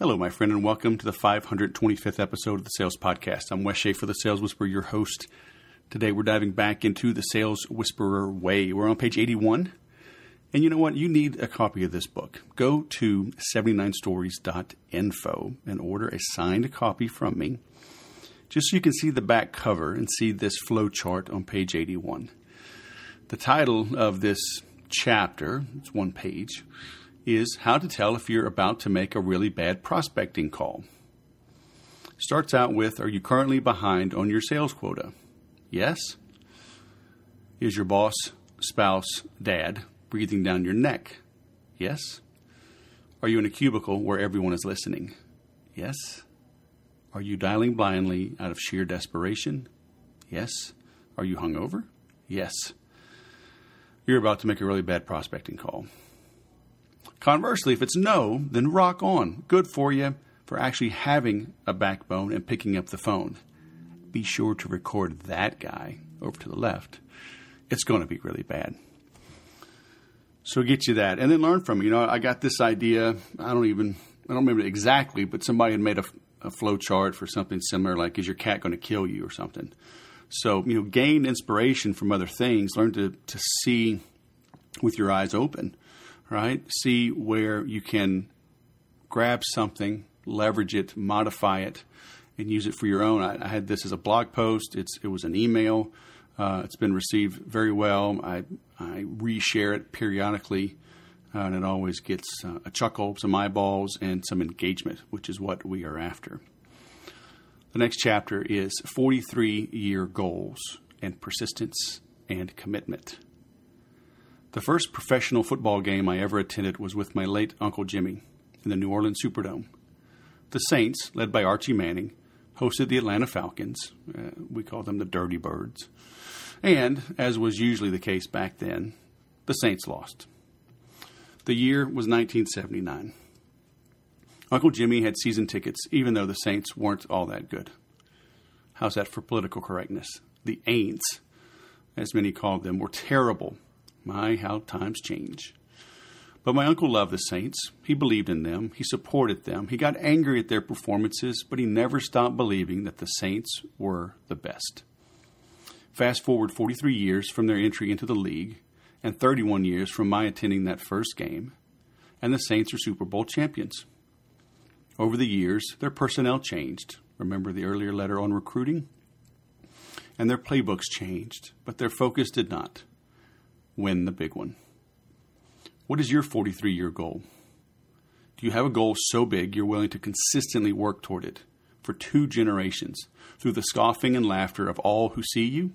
Hello, my friend, and welcome to the 525th episode of the Sales Podcast. I'm Wes Schaefer, the Sales Whisperer, your host. Today, we're diving back into the Sales Whisperer way. We're on page 81. And you know what? You need a copy of this book. Go to 79stories.info and order a signed copy from me, just so you can see the back cover and see this flow chart on page 81. The title of this chapter, it's one page, is How to Tell If You're About to Make a Really Bad Prospecting Call. Starts out with Are you currently behind on your sales quota? Yes. Is your boss, spouse, dad breathing down your neck? Yes. Are you in a cubicle where everyone is listening? Yes. Are you dialing blindly out of sheer desperation? Yes. Are you hungover? Yes. You're about to make a really bad prospecting call. Conversely, if it's no, then rock on. Good for you for actually having a backbone and picking up the phone. Be sure to record that guy over to the left. It's going to be really bad. So get you that, and then learn from it. You know, I got this idea. I don't even I don't remember exactly, but somebody had made a, a flow chart for something similar, like "Is your cat going to kill you?" or something. So you know, gain inspiration from other things. Learn to to see with your eyes open right? See where you can grab something, leverage it, modify it, and use it for your own. I, I had this as a blog post. It's it was an email. Uh, it's been received very well. I I reshare it periodically, uh, and it always gets uh, a chuckle, some eyeballs, and some engagement, which is what we are after. The next chapter is 43 year goals and persistence and commitment. The first professional football game I ever attended was with my late Uncle Jimmy in the New Orleans Superdome. The Saints, led by Archie Manning, hosted the Atlanta Falcons. Uh, we called them the Dirty Birds. And, as was usually the case back then, the Saints lost. The year was 1979. Uncle Jimmy had season tickets, even though the Saints weren't all that good. How's that for political correctness? The Aints, as many called them, were terrible my, how times change. But my uncle loved the Saints. He believed in them. He supported them. He got angry at their performances, but he never stopped believing that the Saints were the best. Fast forward 43 years from their entry into the league, and 31 years from my attending that first game, and the Saints are Super Bowl champions. Over the years, their personnel changed. Remember the earlier letter on recruiting? And their playbooks changed, but their focus did not win the big one. What is your 43 year goal? Do you have a goal so big you're willing to consistently work toward it for two generations through the scoffing and laughter of all who see you?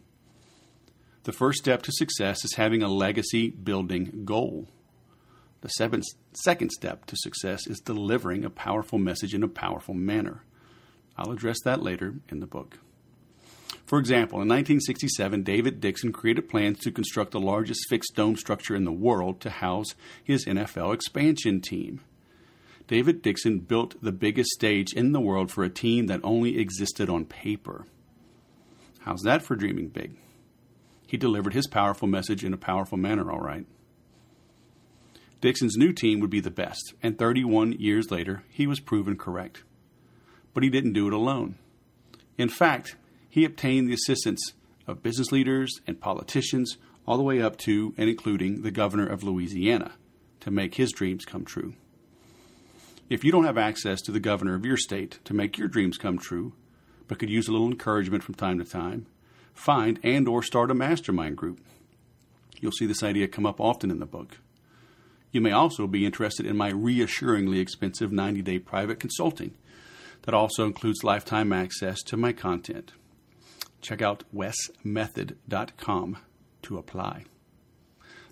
The first step to success is having a legacy building goal. The second step to success is delivering a powerful message in a powerful manner. I'll address that later in the book. For example, in 1967, David Dixon created plans to construct the largest fixed dome structure in the world to house his NFL expansion team. David Dixon built the biggest stage in the world for a team that only existed on paper. How's that for dreaming big? He delivered his powerful message in a powerful manner, all right. Dixon's new team would be the best, and 31 years later, he was proven correct. But he didn't do it alone. In fact, he obtained the assistance of business leaders and politicians, all the way up to and including the governor of Louisiana, to make his dreams come true. If you don't have access to the governor of your state to make your dreams come true, but could use a little encouragement from time to time, find and or start a mastermind group. You'll see this idea come up often in the book. You may also be interested in my reassuringly expensive 90-day private consulting that also includes lifetime access to my content. Check out wesmethod.com to apply.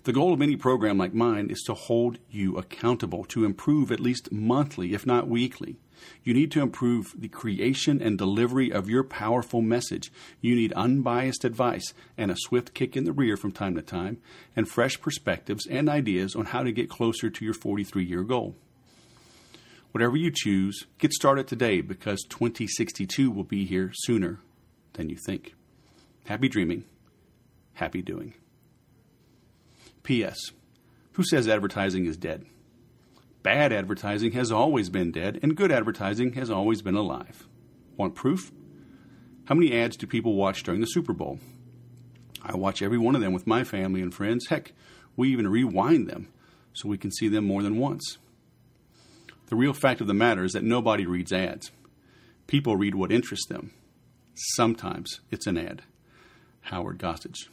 The goal of any program like mine is to hold you accountable, to improve at least monthly, if not weekly. You need to improve the creation and delivery of your powerful message. You need unbiased advice and a swift kick in the rear from time to time, and fresh perspectives and ideas on how to get closer to your 43 year goal. Whatever you choose, get started today because 2062 will be here sooner than you think. Happy dreaming. Happy doing. P.S. Who says advertising is dead? Bad advertising has always been dead, and good advertising has always been alive. Want proof? How many ads do people watch during the Super Bowl? I watch every one of them with my family and friends. Heck, we even rewind them so we can see them more than once. The real fact of the matter is that nobody reads ads. People read what interests them. Sometimes it's an ad. Howard Gossage.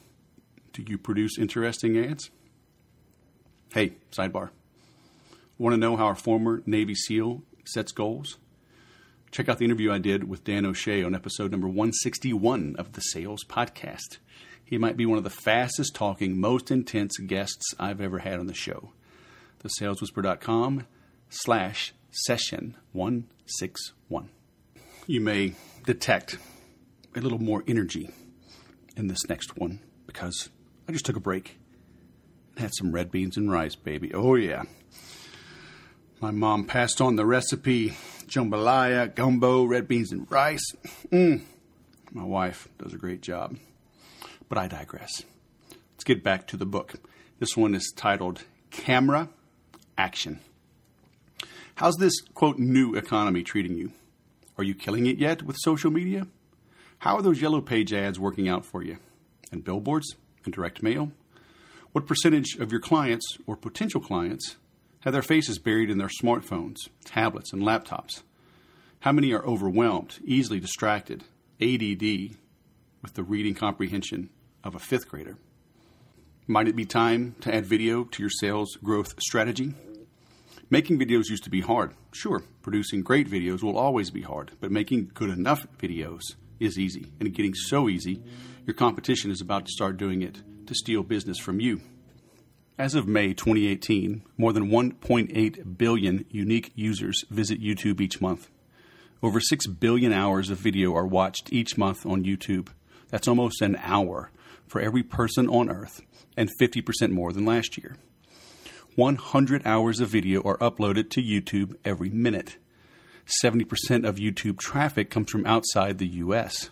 Do you produce interesting ads? Hey, sidebar. Want to know how our former Navy SEAL sets goals? Check out the interview I did with Dan O'Shea on episode number 161 of the Sales Podcast. He might be one of the fastest talking, most intense guests I've ever had on the show. TheSalesWhisperer.com slash session 161. You may detect a little more energy in this next one because I just took a break and had some red beans and rice, baby. Oh, yeah. My mom passed on the recipe jambalaya, gumbo, red beans, and rice. Mm. My wife does a great job. But I digress. Let's get back to the book. This one is titled Camera Action. How's this, quote, new economy treating you? Are you killing it yet with social media? How are those yellow page ads working out for you? And billboards and direct mail? What percentage of your clients or potential clients have their faces buried in their smartphones, tablets, and laptops? How many are overwhelmed, easily distracted, ADD, with the reading comprehension of a fifth grader? Might it be time to add video to your sales growth strategy? Making videos used to be hard. Sure, producing great videos will always be hard, but making good enough videos is easy. And getting so easy, your competition is about to start doing it to steal business from you. As of May 2018, more than 1.8 billion unique users visit YouTube each month. Over 6 billion hours of video are watched each month on YouTube. That's almost an hour for every person on earth, and 50% more than last year. 100 hours of video are uploaded to YouTube every minute. 70% of YouTube traffic comes from outside the US.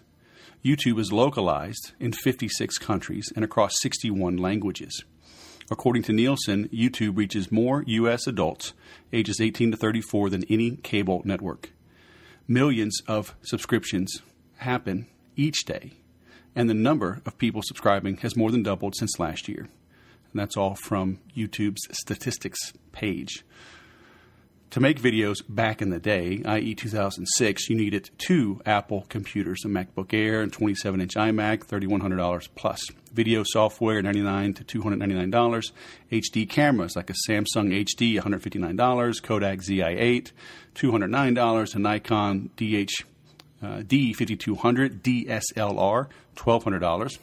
YouTube is localized in 56 countries and across 61 languages. According to Nielsen, YouTube reaches more U.S. adults ages 18 to 34 than any cable network. Millions of subscriptions happen each day, and the number of people subscribing has more than doubled since last year. And that's all from YouTube's statistics page. To make videos back in the day, i.e., 2006, you needed two Apple computers, a MacBook Air and 27 inch iMac, $3,100 plus. Video software, $99 to $299. HD cameras, like a Samsung HD, $159. Kodak ZI8, $209. A Nikon DH, uh, D5200 DSLR, $1,200.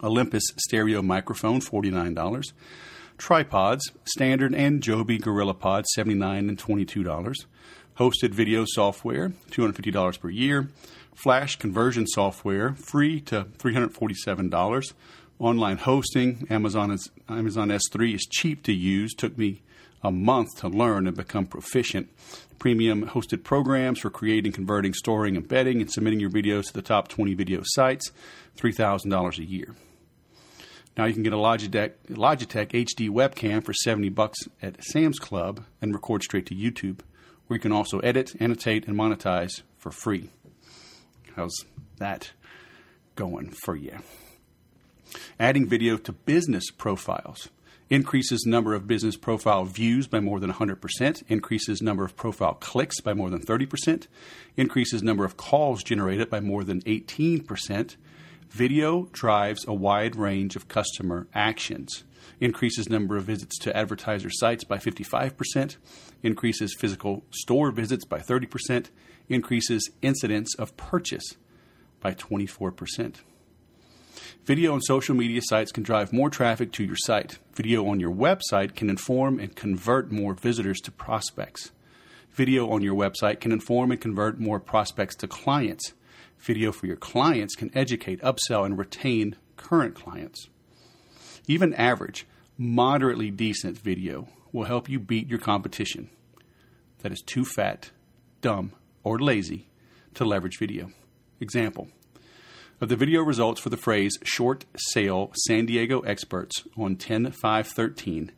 Olympus stereo microphone, $49 tripods, standard and Joby GorillaPod, 79 and $22. Hosted video software, $250 per year. Flash conversion software, free to $347. Online hosting, Amazon, is, Amazon S3 is cheap to use. Took me a month to learn and become proficient. Premium hosted programs for creating, converting, storing, embedding, and submitting your videos to the top 20 video sites, $3,000 a year. Now you can get a Logitech, Logitech HD webcam for 70 bucks at Sam's Club and record straight to YouTube, where you can also edit, annotate, and monetize for free. How's that going for you? Adding video to business profiles increases number of business profile views by more than 100%, increases number of profile clicks by more than 30%, increases number of calls generated by more than 18%, Video drives a wide range of customer actions, increases number of visits to advertiser sites by 55%, increases physical store visits by 30%, increases incidents of purchase by 24%. Video and social media sites can drive more traffic to your site. Video on your website can inform and convert more visitors to prospects. Video on your website can inform and convert more prospects to clients video for your clients can educate, upsell, and retain current clients. Even average, moderately decent video will help you beat your competition that is too fat, dumb, or lazy to leverage video. Example of the video results for the phrase short sale San Diego experts on 10 5 13,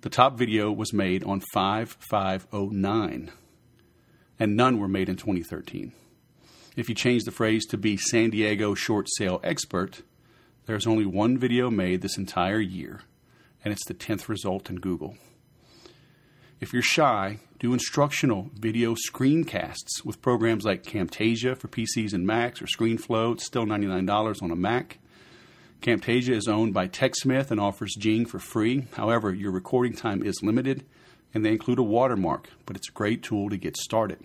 The top video was made on 5 5 09, and none were made in 2013. If you change the phrase to be San Diego short sale expert, there's only one video made this entire year, and it's the 10th result in Google. If you're shy, do instructional video screencasts with programs like Camtasia for PCs and Macs or ScreenFlow. It's still $99 on a Mac. Camtasia is owned by TechSmith and offers Jing for free. However, your recording time is limited and they include a watermark, but it's a great tool to get started.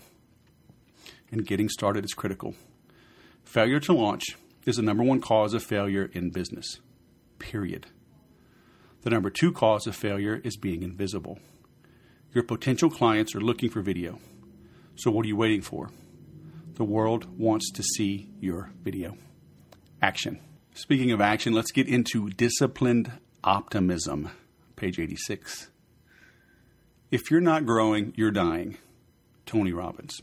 And getting started is critical. Failure to launch is the number one cause of failure in business, period. The number two cause of failure is being invisible. Your potential clients are looking for video. So, what are you waiting for? The world wants to see your video. Action. Speaking of action, let's get into disciplined optimism. Page 86. If you're not growing, you're dying. Tony Robbins,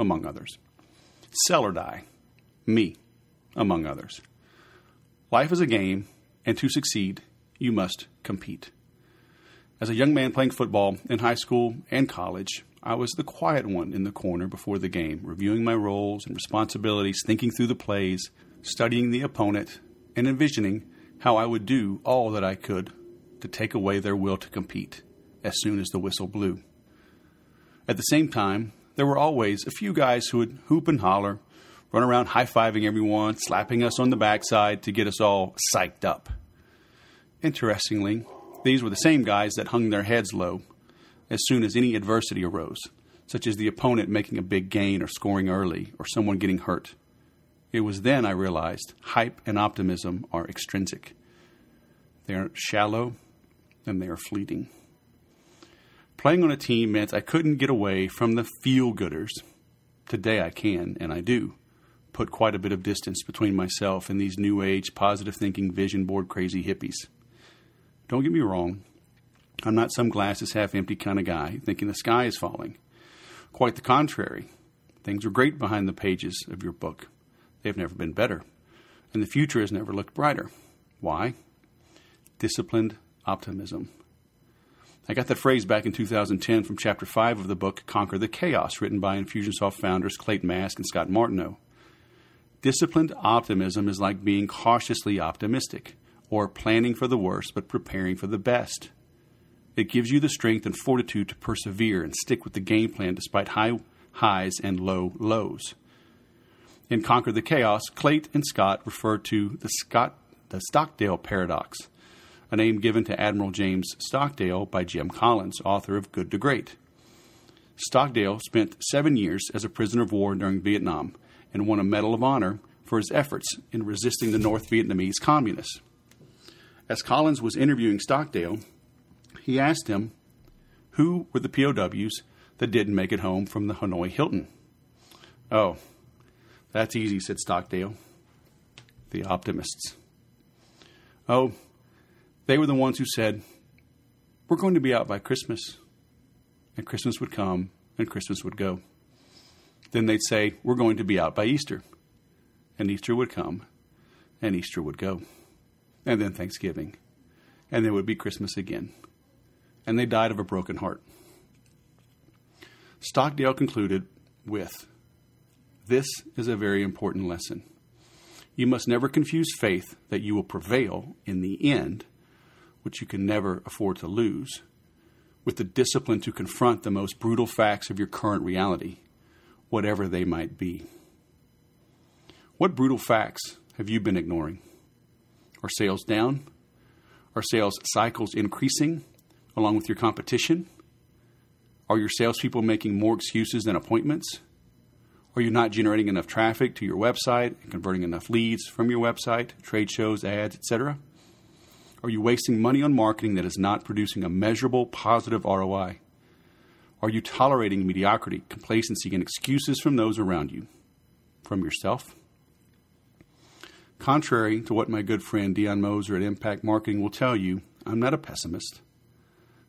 among others. Sell or die. Me, among others. Life is a game, and to succeed, you must compete. As a young man playing football in high school and college, I was the quiet one in the corner before the game, reviewing my roles and responsibilities, thinking through the plays, studying the opponent, and envisioning how I would do all that I could to take away their will to compete as soon as the whistle blew. At the same time, there were always a few guys who would hoop and holler, run around high fiving everyone, slapping us on the backside to get us all psyched up. Interestingly, these were the same guys that hung their heads low as soon as any adversity arose, such as the opponent making a big gain or scoring early or someone getting hurt. It was then I realized hype and optimism are extrinsic. They are shallow and they are fleeting. Playing on a team meant I couldn't get away from the feel gooders. Today I can, and I do, put quite a bit of distance between myself and these new age, positive thinking, vision board crazy hippies. Don't get me wrong, I'm not some glasses half empty kind of guy thinking the sky is falling. Quite the contrary. Things are great behind the pages of your book. They've never been better. And the future has never looked brighter. Why? Disciplined optimism. I got that phrase back in 2010 from chapter 5 of the book Conquer the Chaos, written by Infusionsoft founders Clate Mask and Scott Martineau. Disciplined optimism is like being cautiously optimistic or planning for the worst but preparing for the best. It gives you the strength and fortitude to persevere and stick with the game plan despite high highs and low lows. In Conquer the Chaos, Clate and Scott refer to the, Scott, the Stockdale paradox, a name given to Admiral James Stockdale by Jim Collins, author of Good to Great. Stockdale spent seven years as a prisoner of war during Vietnam and won a Medal of Honor for his efforts in resisting the North Vietnamese communists. As Collins was interviewing Stockdale, he asked him who were the POWs that didn't make it home from the Hanoi Hilton. Oh, that's easy, said Stockdale. The optimists. Oh, they were the ones who said, We're going to be out by Christmas. And Christmas would come and Christmas would go. Then they'd say, We're going to be out by Easter. And Easter would come and Easter would go and then Thanksgiving, and then would be Christmas again. And they died of a broken heart. Stockdale concluded with This is a very important lesson. You must never confuse faith that you will prevail in the end, which you can never afford to lose, with the discipline to confront the most brutal facts of your current reality, whatever they might be. What brutal facts have you been ignoring? Are sales down? Are sales cycles increasing along with your competition? Are your salespeople making more excuses than appointments? Are you not generating enough traffic to your website and converting enough leads from your website, trade shows, ads, etc.? Are you wasting money on marketing that is not producing a measurable positive ROI? Are you tolerating mediocrity, complacency, and excuses from those around you? From yourself? Contrary to what my good friend Dion Moser at Impact Marketing will tell you, I'm not a pessimist.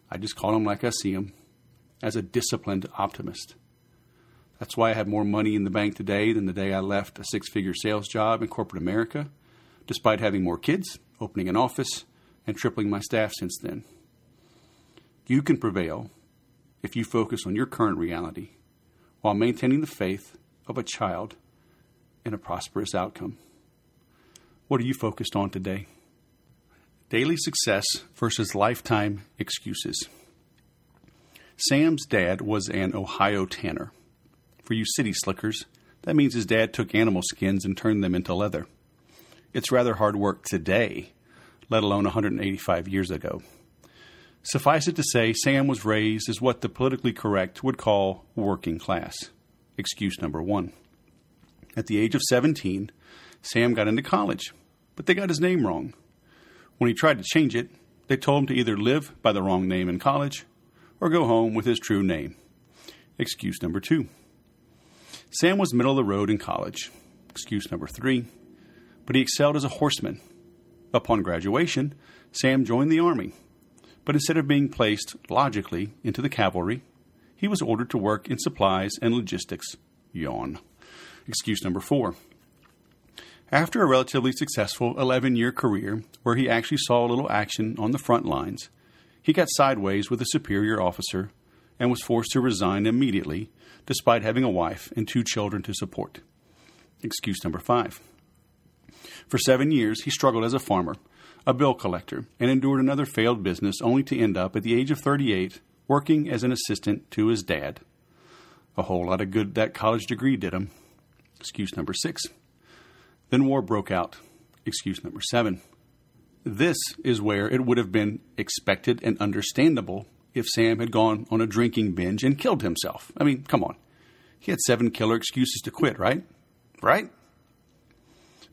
I just call them like I see them, as a disciplined optimist. That's why I have more money in the bank today than the day I left a six figure sales job in corporate America, despite having more kids, opening an office, and tripling my staff since then. You can prevail if you focus on your current reality while maintaining the faith of a child in a prosperous outcome. What are you focused on today? Daily success versus lifetime excuses. Sam's dad was an Ohio tanner. For you city slickers, that means his dad took animal skins and turned them into leather. It's rather hard work today, let alone 185 years ago. Suffice it to say, Sam was raised as what the politically correct would call working class. Excuse number one. At the age of 17, Sam got into college, but they got his name wrong. When he tried to change it, they told him to either live by the wrong name in college or go home with his true name. Excuse number two. Sam was middle of the road in college. Excuse number three. But he excelled as a horseman. Upon graduation, Sam joined the Army but instead of being placed logically into the cavalry, he was ordered to work in supplies and logistics. Yawn. Excuse number four. After a relatively successful 11 year career where he actually saw a little action on the front lines, he got sideways with a superior officer and was forced to resign immediately, despite having a wife and two children to support. Excuse number five. For seven years, he struggled as a farmer, a bill collector, and endured another failed business only to end up at the age of 38 working as an assistant to his dad. A whole lot of good that college degree did him. Excuse number six. Then war broke out. Excuse number seven. This is where it would have been expected and understandable if Sam had gone on a drinking binge and killed himself. I mean, come on. He had seven killer excuses to quit, right? Right?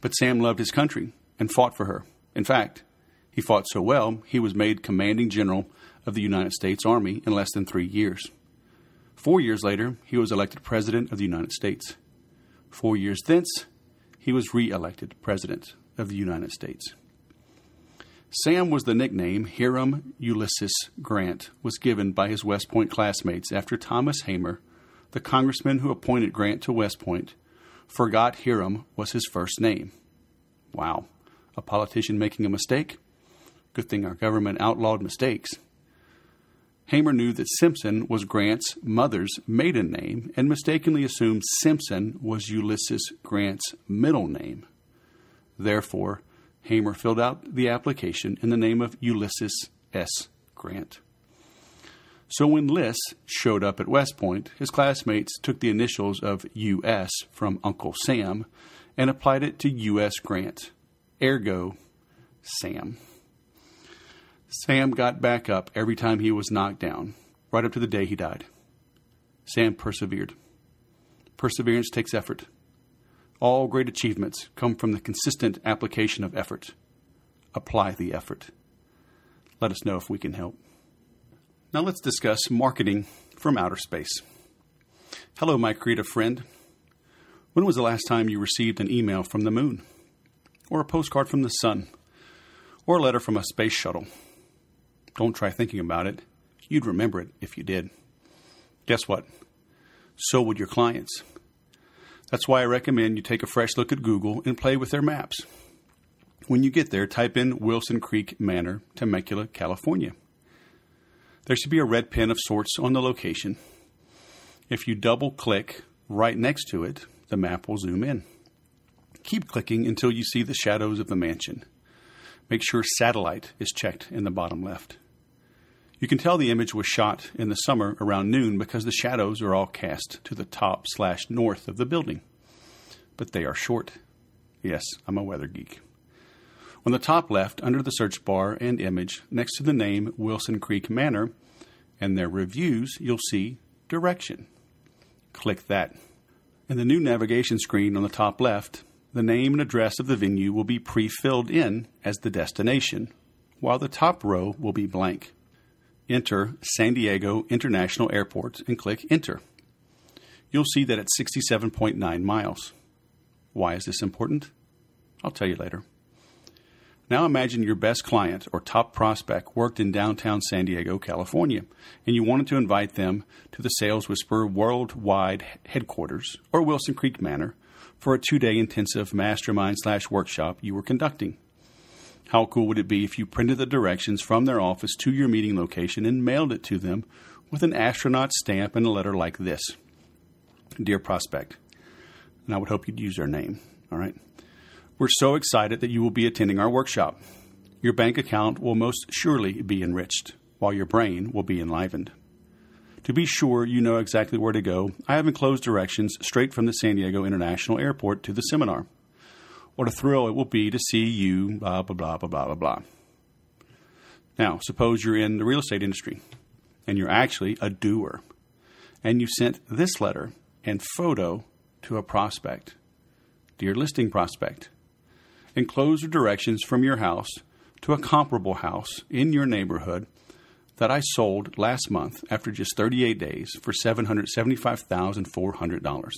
But Sam loved his country and fought for her. In fact, he fought so well, he was made commanding general of the United States Army in less than three years. Four years later, he was elected President of the United States. Four years thence, he was re elected President of the United States. Sam was the nickname Hiram Ulysses Grant was given by his West Point classmates after Thomas Hamer, the congressman who appointed Grant to West Point, forgot Hiram was his first name. Wow a politician making a mistake. Good thing our government outlawed mistakes. Hamer knew that Simpson was Grant's mother's maiden name and mistakenly assumed Simpson was Ulysses Grant's middle name. Therefore, Hamer filled out the application in the name of Ulysses S. Grant. So when Liss showed up at West Point, his classmates took the initials of U.S. from Uncle Sam and applied it to U.S. Grant. Ergo, Sam. Sam got back up every time he was knocked down, right up to the day he died. Sam persevered. Perseverance takes effort. All great achievements come from the consistent application of effort. Apply the effort. Let us know if we can help. Now let's discuss marketing from outer space. Hello, my creative friend. When was the last time you received an email from the moon? or a postcard from the sun, or a letter from a space shuttle. Don't try thinking about it. You'd remember it if you did. Guess what? So would your clients. That's why I recommend you take a fresh look at Google and play with their maps. When you get there, type in Wilson Creek Manor, Temecula, California. There should be a red pin of sorts on the location. If you double click right next to it, the map will zoom in. Keep clicking until you see the shadows of the mansion. Make sure satellite is checked in the bottom left. You can tell the image was shot in the summer around noon because the shadows are all cast to the top slash north of the building. But they are short. Yes, I'm a weather geek. On the top left, under the search bar and image, next to the name Wilson Creek Manor and their reviews, you'll see direction. Click that. In the new navigation screen on the top left, the name and address of the venue will be pre filled in as the destination, while the top row will be blank. Enter San Diego International Airport and click Enter. You'll see that it's 67.9 miles. Why is this important? I'll tell you later. Now imagine your best client or top prospect worked in downtown San Diego, California, and you wanted to invite them to the Sales Whisperer worldwide headquarters or Wilson Creek Manor for a two day intensive mastermind slash workshop you were conducting. How cool would it be if you printed the directions from their office to your meeting location and mailed it to them with an astronaut stamp and a letter like this Dear Prospect. And I would hope you'd use their name. All right. We're so excited that you will be attending our workshop. Your bank account will most surely be enriched, while your brain will be enlivened. To be sure you know exactly where to go, I have enclosed directions straight from the San Diego International Airport to the seminar. What a thrill it will be to see you, blah, blah, blah, blah, blah, blah, blah. Now, suppose you're in the real estate industry and you're actually a doer and you sent this letter and photo to a prospect. Dear listing prospect, enclose the directions from your house to a comparable house in your neighborhood that I sold last month after just 38 days for $775,400.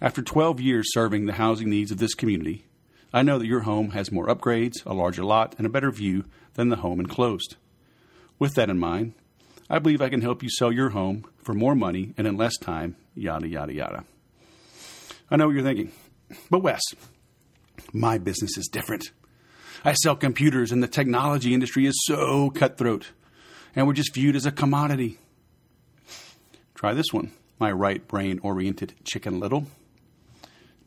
After 12 years serving the housing needs of this community, I know that your home has more upgrades, a larger lot, and a better view than the home enclosed. With that in mind, I believe I can help you sell your home for more money and in less time, yada, yada, yada. I know what you're thinking, but Wes, my business is different. I sell computers, and the technology industry is so cutthroat and we're just viewed as a commodity. Try this one, my right brain oriented chicken little.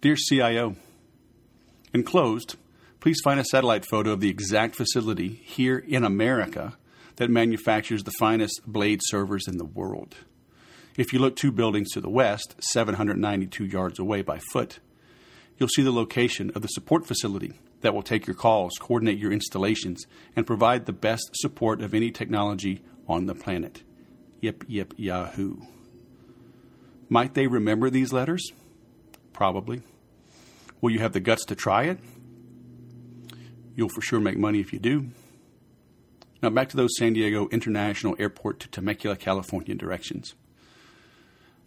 Dear CIO, enclosed, please find a satellite photo of the exact facility here in America that manufactures the finest blade servers in the world. If you look two buildings to the west, 792 yards away by foot, you'll see the location of the support facility that will take your calls, coordinate your installations, and provide the best support of any technology on the planet. Yip, yip, yahoo. Might they remember these letters? Probably. Will you have the guts to try it? You'll for sure make money if you do. Now, back to those San Diego International Airport to Temecula, California directions.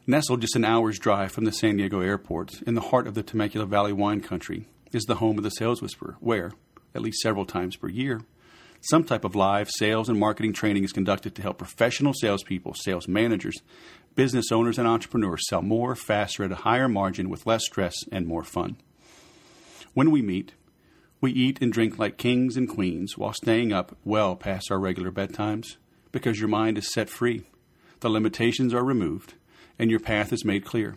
Nestled just an hour's drive from the San Diego airport, in the heart of the Temecula Valley wine country, is the home of the Sales Whisperer, where, at least several times per year, some type of live sales and marketing training is conducted to help professional salespeople, sales managers, business owners, and entrepreneurs sell more, faster, at a higher margin with less stress and more fun. When we meet, we eat and drink like kings and queens while staying up well past our regular bedtimes because your mind is set free, the limitations are removed, and your path is made clear,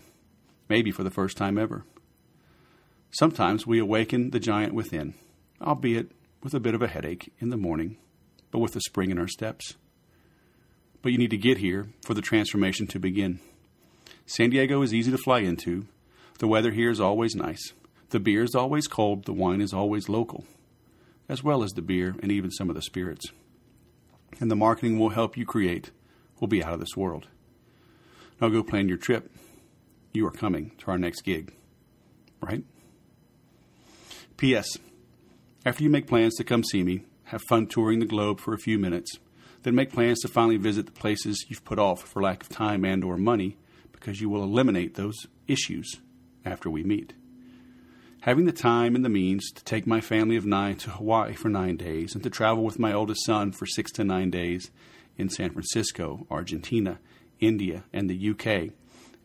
maybe for the first time ever. Sometimes we awaken the giant within, albeit with a bit of a headache in the morning, but with a spring in our steps. But you need to get here for the transformation to begin. San Diego is easy to fly into. The weather here is always nice. The beer is always cold. The wine is always local, as well as the beer and even some of the spirits. And the marketing will help you create will be out of this world. Now go plan your trip. You are coming to our next gig, right? P.S. After you make plans to come see me, have fun touring the globe for a few minutes, then make plans to finally visit the places you've put off for lack of time and or money because you will eliminate those issues after we meet. Having the time and the means to take my family of nine to Hawaii for nine days and to travel with my oldest son for six to nine days in San Francisco, Argentina, India, and the UK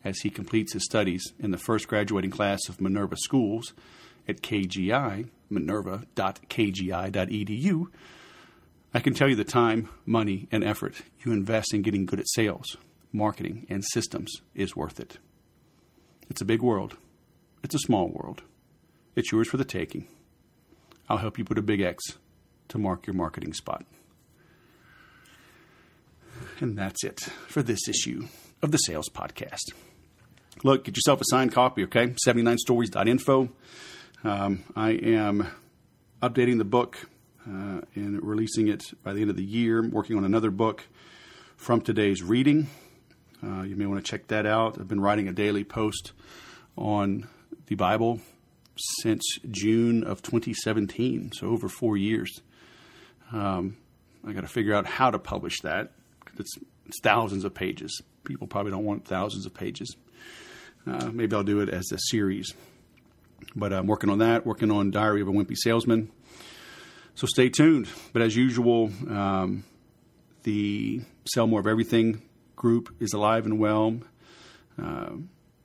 as he completes his studies in the first graduating class of Minerva Schools at KGI, minerva.kgi.edu, I can tell you the time, money, and effort you invest in getting good at sales, marketing, and systems is worth it. It's a big world. It's a small world. It's yours for the taking. I'll help you put a big X to mark your marketing spot. And that's it for this issue of the Sales Podcast. Look, get yourself a signed copy, okay? 79stories.info. Um, I am updating the book uh, and releasing it by the end of the year. I'm working on another book from today's reading. Uh, you may want to check that out. I've been writing a daily post on the Bible since June of 2017, so over four years. Um, I got to figure out how to publish that. It's, it's, thousands of pages. People probably don't want thousands of pages. Uh, maybe I'll do it as a series. But I'm working on that, working on Diary of a Wimpy Salesman. So stay tuned. But as usual, um, the Sell More of Everything group is alive and well. Uh,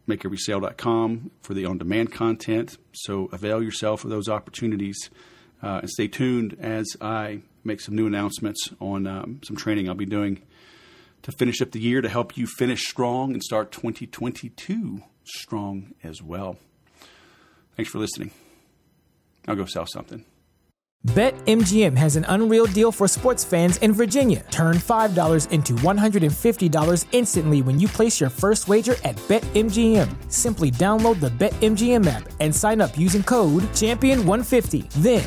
MakeEverySale.com for the on demand content. So avail yourself of those opportunities Uh, and stay tuned as I make some new announcements on um, some training I'll be doing to finish up the year to help you finish strong and start 2022 strong as well. Thanks for listening. I'll go sell something. BetMGM has an unreal deal for sports fans in Virginia. Turn $5 into $150 instantly when you place your first wager at BetMGM. Simply download the BetMGM app and sign up using code Champion150. Then,